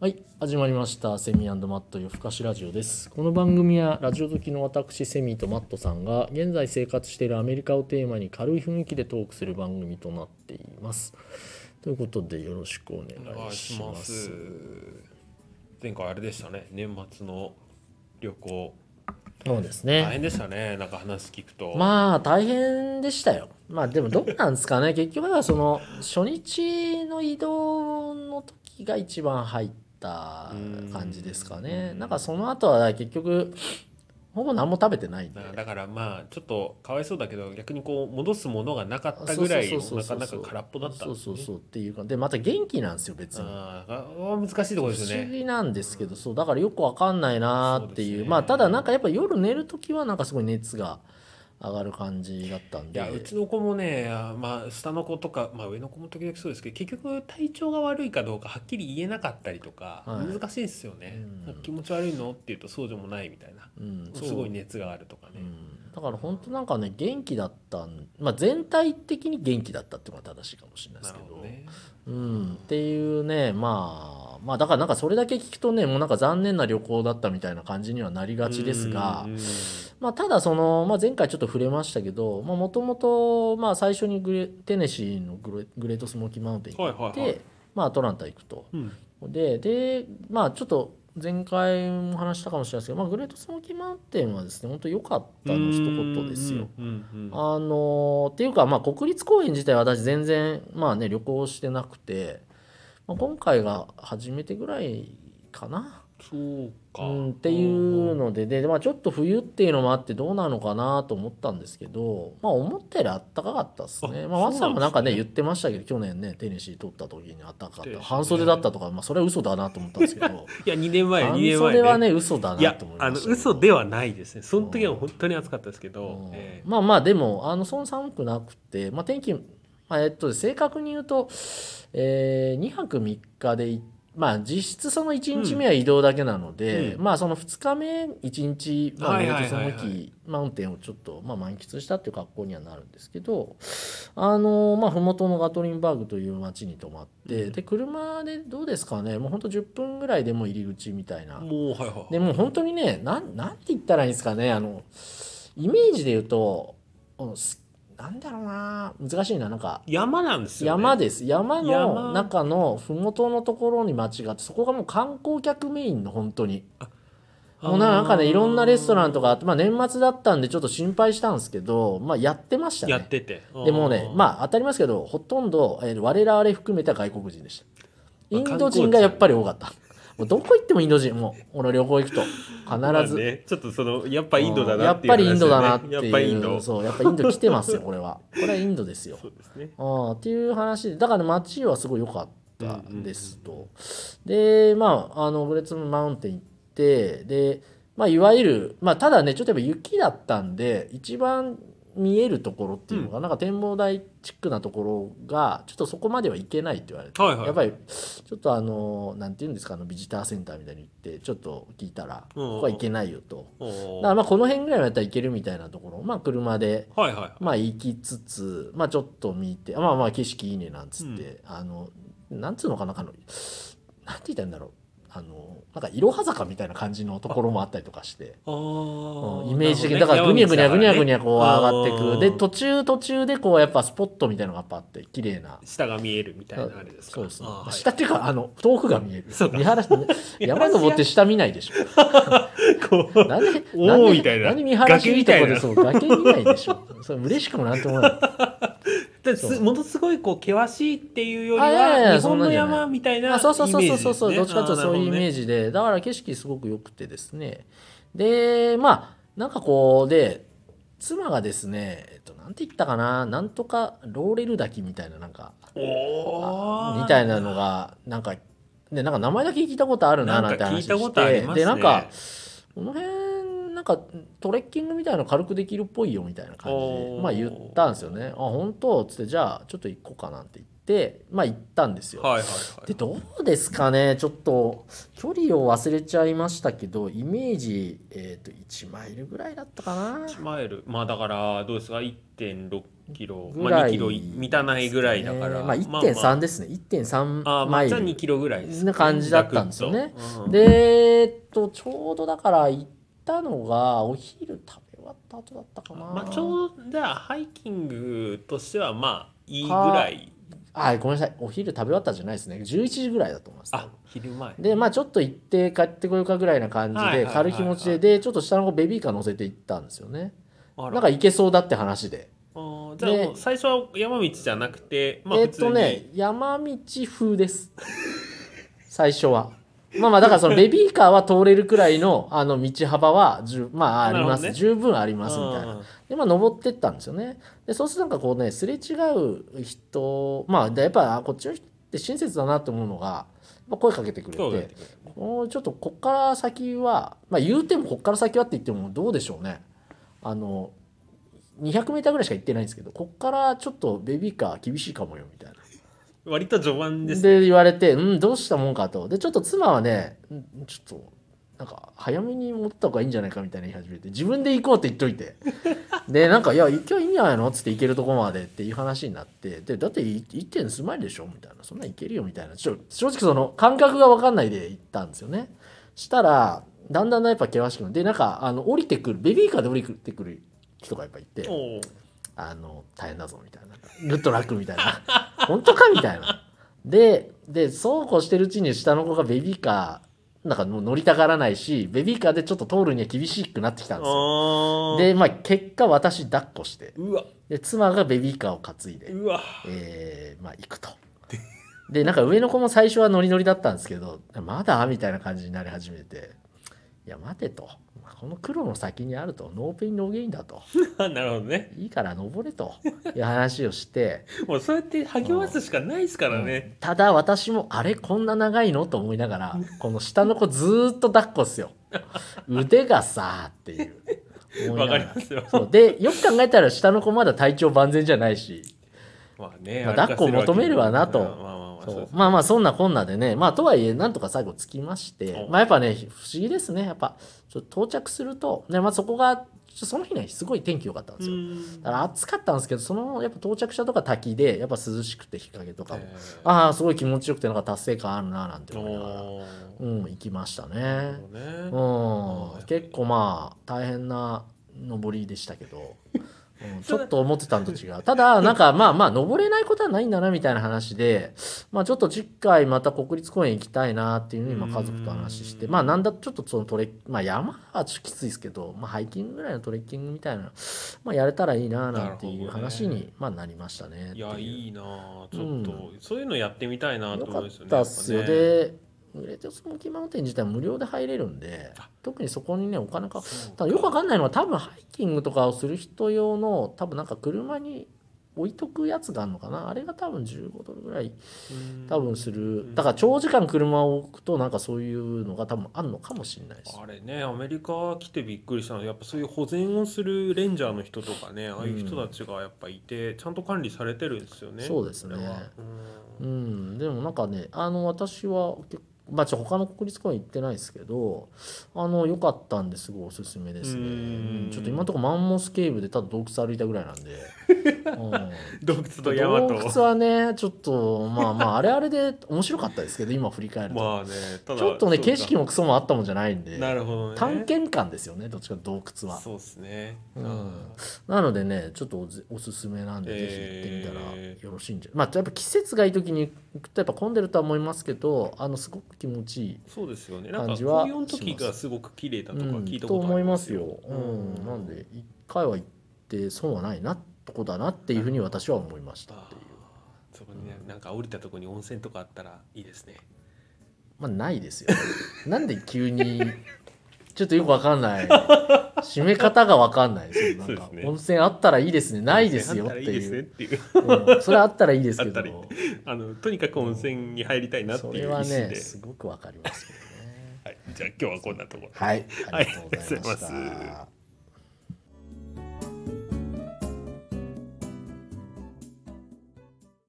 はい始まりましたセミマット夜更かしラジオです。この番組はラジオ好きの私セミとマットさんが現在生活しているアメリカをテーマに軽い雰囲気でトークする番組となっています。ということでよろしくお願いします。前回あれでしたね。年末の旅行そうです大ね変でしたねなんか話聞くと。まあ大変でしたよ。まあでもどうなんですかね。結局はその初日の移動の時が一番入った感じですかね。うん。なんかその後は結局ほぼ何も食べてないんで。だだからまあちょっとかわいそうだけど逆にこう戻すものがなかったぐらいなかなか空っぽだったね。そうそうそうっていうかでまた元気なんですよ別に。あ難しいところです不思議なんですけどそうだからよくわかんないなっていう。ね。まあただなんかやっぱ夜寝る時はなんかすごい熱が上がる感じだったんで。いやうちの子もねあまあ下の子とか、まあ、上の子も時々そうですけど結局体調が悪いかどうかはっきり言えなかったりとか、はい。難しいですよね、うん。気持ち悪いの？って言うとそうでもないみたいな、うん。すごい熱があるとかね、うん、だから本当なんかね元気だったん、まあ、全体的に元気だったっていうのが正しいかもしれないでなすけど。ね。うん、っていうねまあまあだからなんかそれだけ聞くとねもうなんか残念な旅行だったみたいな感じにはなりがちですが。まあ、ただその、まあ、前回ちょっと触れましたけどもともと最初にグレテネシーのグレグレートスモーキーマウンテン行って、はいはいはい。まあ、アトランタ行くと。うん。ででまあちょっと前回も話したかもしれないですけど、まあ、グレートスモーキーマウンテンはですね本当良かったの一言ですよ。あのっていうか、まあ、国立公園自体は私全然、まあね、旅行してなくて、まあ、今回が初めてぐらいかな。そうか、うん、っていうのでで、まあ、ちょっと冬っていうのもあってどうなのかなと思ったんですけど、まあ、思ったよりあったかかったですね。あまあ、松さんもなんかね。ね言ってましたけど去年ねテネシー取った時にあったかかった半袖だったとか、まあ、それは嘘だなと思ったんですけど いや2年前2半年前、袖はね嘘だなと思いあのました嘘ではないですね。その時は本当に暑かったですけど、うん。えまあまあでもあのそんな寒くなくて、まあ、天気、まあえっと、正確に言うと、え2泊3日でいまあ実質その1日目は移動だけなので、うん。まあその2日目1日、まあ、はいグレはいはいはい。ートスモーキーマウンテンをちょっと、まあ、満喫したっていう格好にはなるんですけどあのまあ麓のガトリンバーグという町に泊まって、うん。で車でどうですかね。もうほんと10分ぐらいでもう入り口みたいな。えもうはいはい。でもう本当にねなんなんて言ったらいいんですかね。あのイメージで言うとうんすなんだろうな。難しいななんか。山なんですよ、ね、山です。山の山。中の麓のところに町があってそこがもう観光客メインの本当に。もうなんかねいろんなレストランとかあって、まあ、年末だったんでちょっと心配したんですけど、まあ、やってましたね。やってて。でもねまあ当たりますけどほとんど、えー我々含めた外国人でした。インド人がやっぱり多かったもうどこ行ってもインド人もう俺旅行行くと。必ず、ね、ちょっとそのやっぱインドだやなっていう話っぱりインドだなっていうやっぱインド。そうやっぱインド来てますよこれは。これはインドですよ。そうですね。あーっていう話。でだから街はすごい良かったですと、でまああのグレッツマウンテン行ってでまあいわゆるまあただねちょっとやっぱ雪だったんで一番見えるところっていうのが、なんか展望台チックなところがちょっとそこまでは行けないって言われて、はいはい。やっぱりちょっとあのなんていうんですかあのビジターセンターみたいに行ってちょっと聞いたら、うん。ここは行けないよと。だからまあこの辺ぐらいまでやったらいけるみたいなところまあ車ではいはいまあ行きつつまあちょっと見てまあまあ景色いいねなんつって、あのなんつうのかなあのなんて言ったらいいんだろうあのなんかいろは坂みたいな感じのところもあったりとかして。イメージ的にだからぐにゃぐにゃぐにゃぐにゃ山こう上がってく。で途中途中でこうやっぱスポットみたいなのがあって綺麗な。うん下が見えるみたいなあれですかそう。ですね下っていうかあの遠くが見える。そうか。見晴らし 山登って下見ないでしょ。こう何何みたいな。何見晴らしいいとこで崖そう崖見ないでしょ。それ嬉しくもなんともないですものすごいこう険しいっていうよりは日本の山みたいなあそうそうそうそうそうそう、イメージですね。どっちかというとそういうイメージジで、だから景色すごく良くてですね。でまあなんかこうで妻がですねえっとなんて言ったかななんとかローレル滝みたいななんかみたいなのがなんかでなんか名前だけ聞いたことあるななんて話してね。でなんかこの辺なんかトレッキングみたいなの軽くできるっぽいよみたいな感じでまあ言ったんですよね。あ本当？っつってじゃあちょっと行こうかなんて言ってまあ行ったんですよ、はいはいはい。でどうですかね？ちょっと距離を忘れちゃいましたけどイメージ、えー、と1マイルぐらいだったかな？1マイル。まあだからどうですか？1.6キロ、ぐらいまあ、2キロ満たないぐらいだから、ねまあ、1.3ですね、1.3あーまあ、じゃあマイル2キロぐらいですな感じだったんですよね。うん。でえっとちょうどだからたのがお昼食べ終わった後だったかな、まあ、ちょうどじゃあハイキングとしてはまあいいぐらい。あごめんなさい。お昼食べ終わったんじゃないですね。11時ぐらいだと思います。あ昼前。でまあちょっと行って帰ってこようかぐらいな感じで軽い気持ちででちょっと下の子ベビーカー乗せて行ったんですよね。なんか行けそうだって話で。あーじゃあ最初は山道じゃなくてまあえっとね山道風です。最初はまあまあだからそのベビーカーは通れるくらいのあの道幅はじゅまああります、ね。十分ありますみたいな。うん。でまあ登ってったんですよねでそうするとなんかこうねすれ違う人まあでやっぱあこっちの人って親切だなって思うのがやっぱ声かけてくれてこうちょっとこっから先はまあ言うてもこっから先はって言ってもどうでしょうね。あの 200m ぐらいしか行ってないんですけどこっからちょっとベビーカー厳しいかもよみたいな。割と序盤ですで言われて「うんどうしたもんか」と。でちょっと妻はねうんちょっとなんか早めに持った方がいいんじゃないかみたいな言い始めて自分で行こうって言っといて。でなんか「いや行きゃいいんじゃないの?」っつって行けるとこまでっていう話になってでだって 1. 数マイルでしょみたいな。そんなん行けるよみたいな。ちょ正直その感覚が分かんないで行ったんですよね。したらだんだんやっぱ険しくなってでなんかあの降りてくるベビーカーで降りてくる人がやっぱいてあの大変だぞみたいな。ぐっと楽みたいな。本当かみたいな。ででそうこうしてるうちに下の子がベビーカーなんかもう乗りたがらないしベビーカーでちょっと通るには厳しくなってきたんですよ。でまあ結果私抱っこして。で妻がベビーカーを担いで、えーまあ行くと。でなんか上の子も最初はノリノリだったんですけどまだみたいな感じになり始めていや待てとこの苦労の先にあると No pain, no gain だと。なるほどね。いいから登れという話をして。もうそうやって励ますしかないですからね、ただ私もあれこんな長いのと思いながらこの下の子ずーっと抱っこっすよ。腕がさっていう。重いわかりますよ。そう。でよく考えたら下の子まだ体調万全じゃないし。まあねまあ抱っこ求めるわなと。まあまあまあそうそう。ですねまあまあそんなこんなでねまあとはいえなんとか最後着きましておまあやっぱね不思議ですね。やっぱちょっと到着すると、ねまあ、そこがその日ねすごい天気良かったんですよ。うん。だから暑かったんですけどそのやっぱ到着したとか滝でやっぱ涼しくて日陰とかも、えーああすごい気持ちよくてなんか達成感あるななんて思いながらうん行きましたね。ね。うん。結構まあ大変な登りでしたけど、うん、ちょっと思ってたのと違う。ただなんかまあまあ登れないことはないんだなみたいな話でまあちょっと次回また国立公園行きたいなっていうふうにまあ家族と話してまあなんだちょっとそのトレまあ山はちょっときついですけど、まあ、ハイキングぐらいのトレッキングみたいな、まあ、やれたらいいななんていう話に、まあ、なりましたねいいう。いいなあちょっと、うそういうのやってみたいなとよかっ思うんですよねたっすよ、ねでグレートスモーキーマウンテン自体無料で入れるんで特にそこにねお金かただよくわかんないのは多分ハイキングとかをする人用の多分なんか車に置いとくやつがあるのかな。あれが多分15ドルぐらいうん。多分する。だから長時間車を置くとなんかそういうのが多分あるのかもしれないです。あれねアメリカ来てびっくりしたのはやっぱそういう保全をするレンジャーの人とかねああいう人たちがやっぱいてちゃんと管理されてるんですよね。そうですね。うん。でもなんかねあの私は結まあ、ちょ他の国立公園行ってないですけどあの良かったんですごいおすすめですね。ちょっと今のところマンモスケーブでただ洞窟歩いたぐらいなんで、うん洞窟と山と。洞窟はねちょっとまあまああれあれで面白かったですけど今振り返ると、まあねちょっとね景色もクソもあったもんじゃないんで。なるほどね。探検感ですよねどっちか洞窟は。そうですね。うん。なのでねちょっとおすすめなんで、ぜひ行ってみたらえーよろしいんじゃ。まあやっぱ季節がいい時に行くとやっぱ混んでるとは思いますけどあのすごく気持ちいいそうですよね。なんか感じは紅葉の時がすごく綺麗だとかうん聞いたことあと思いまりますすよ、よ、うん。なんで一回は行って損はないなとこだなっていうふうに私は思いましたっていう。そこにねなんか降りたとこに温泉とかあったらいいですね。まあないですよ。なんで急にちょっとよくわかんない。締め方がわかんない。ですよなんか温泉あったらいいですね。ないですよっていう。それはあったらいいですけど。あのとにかく温泉に入りたいなっていう意思それはねですごくわかりますけどね。はい、じゃあ今日はこんなところはい。ありがとうございましはい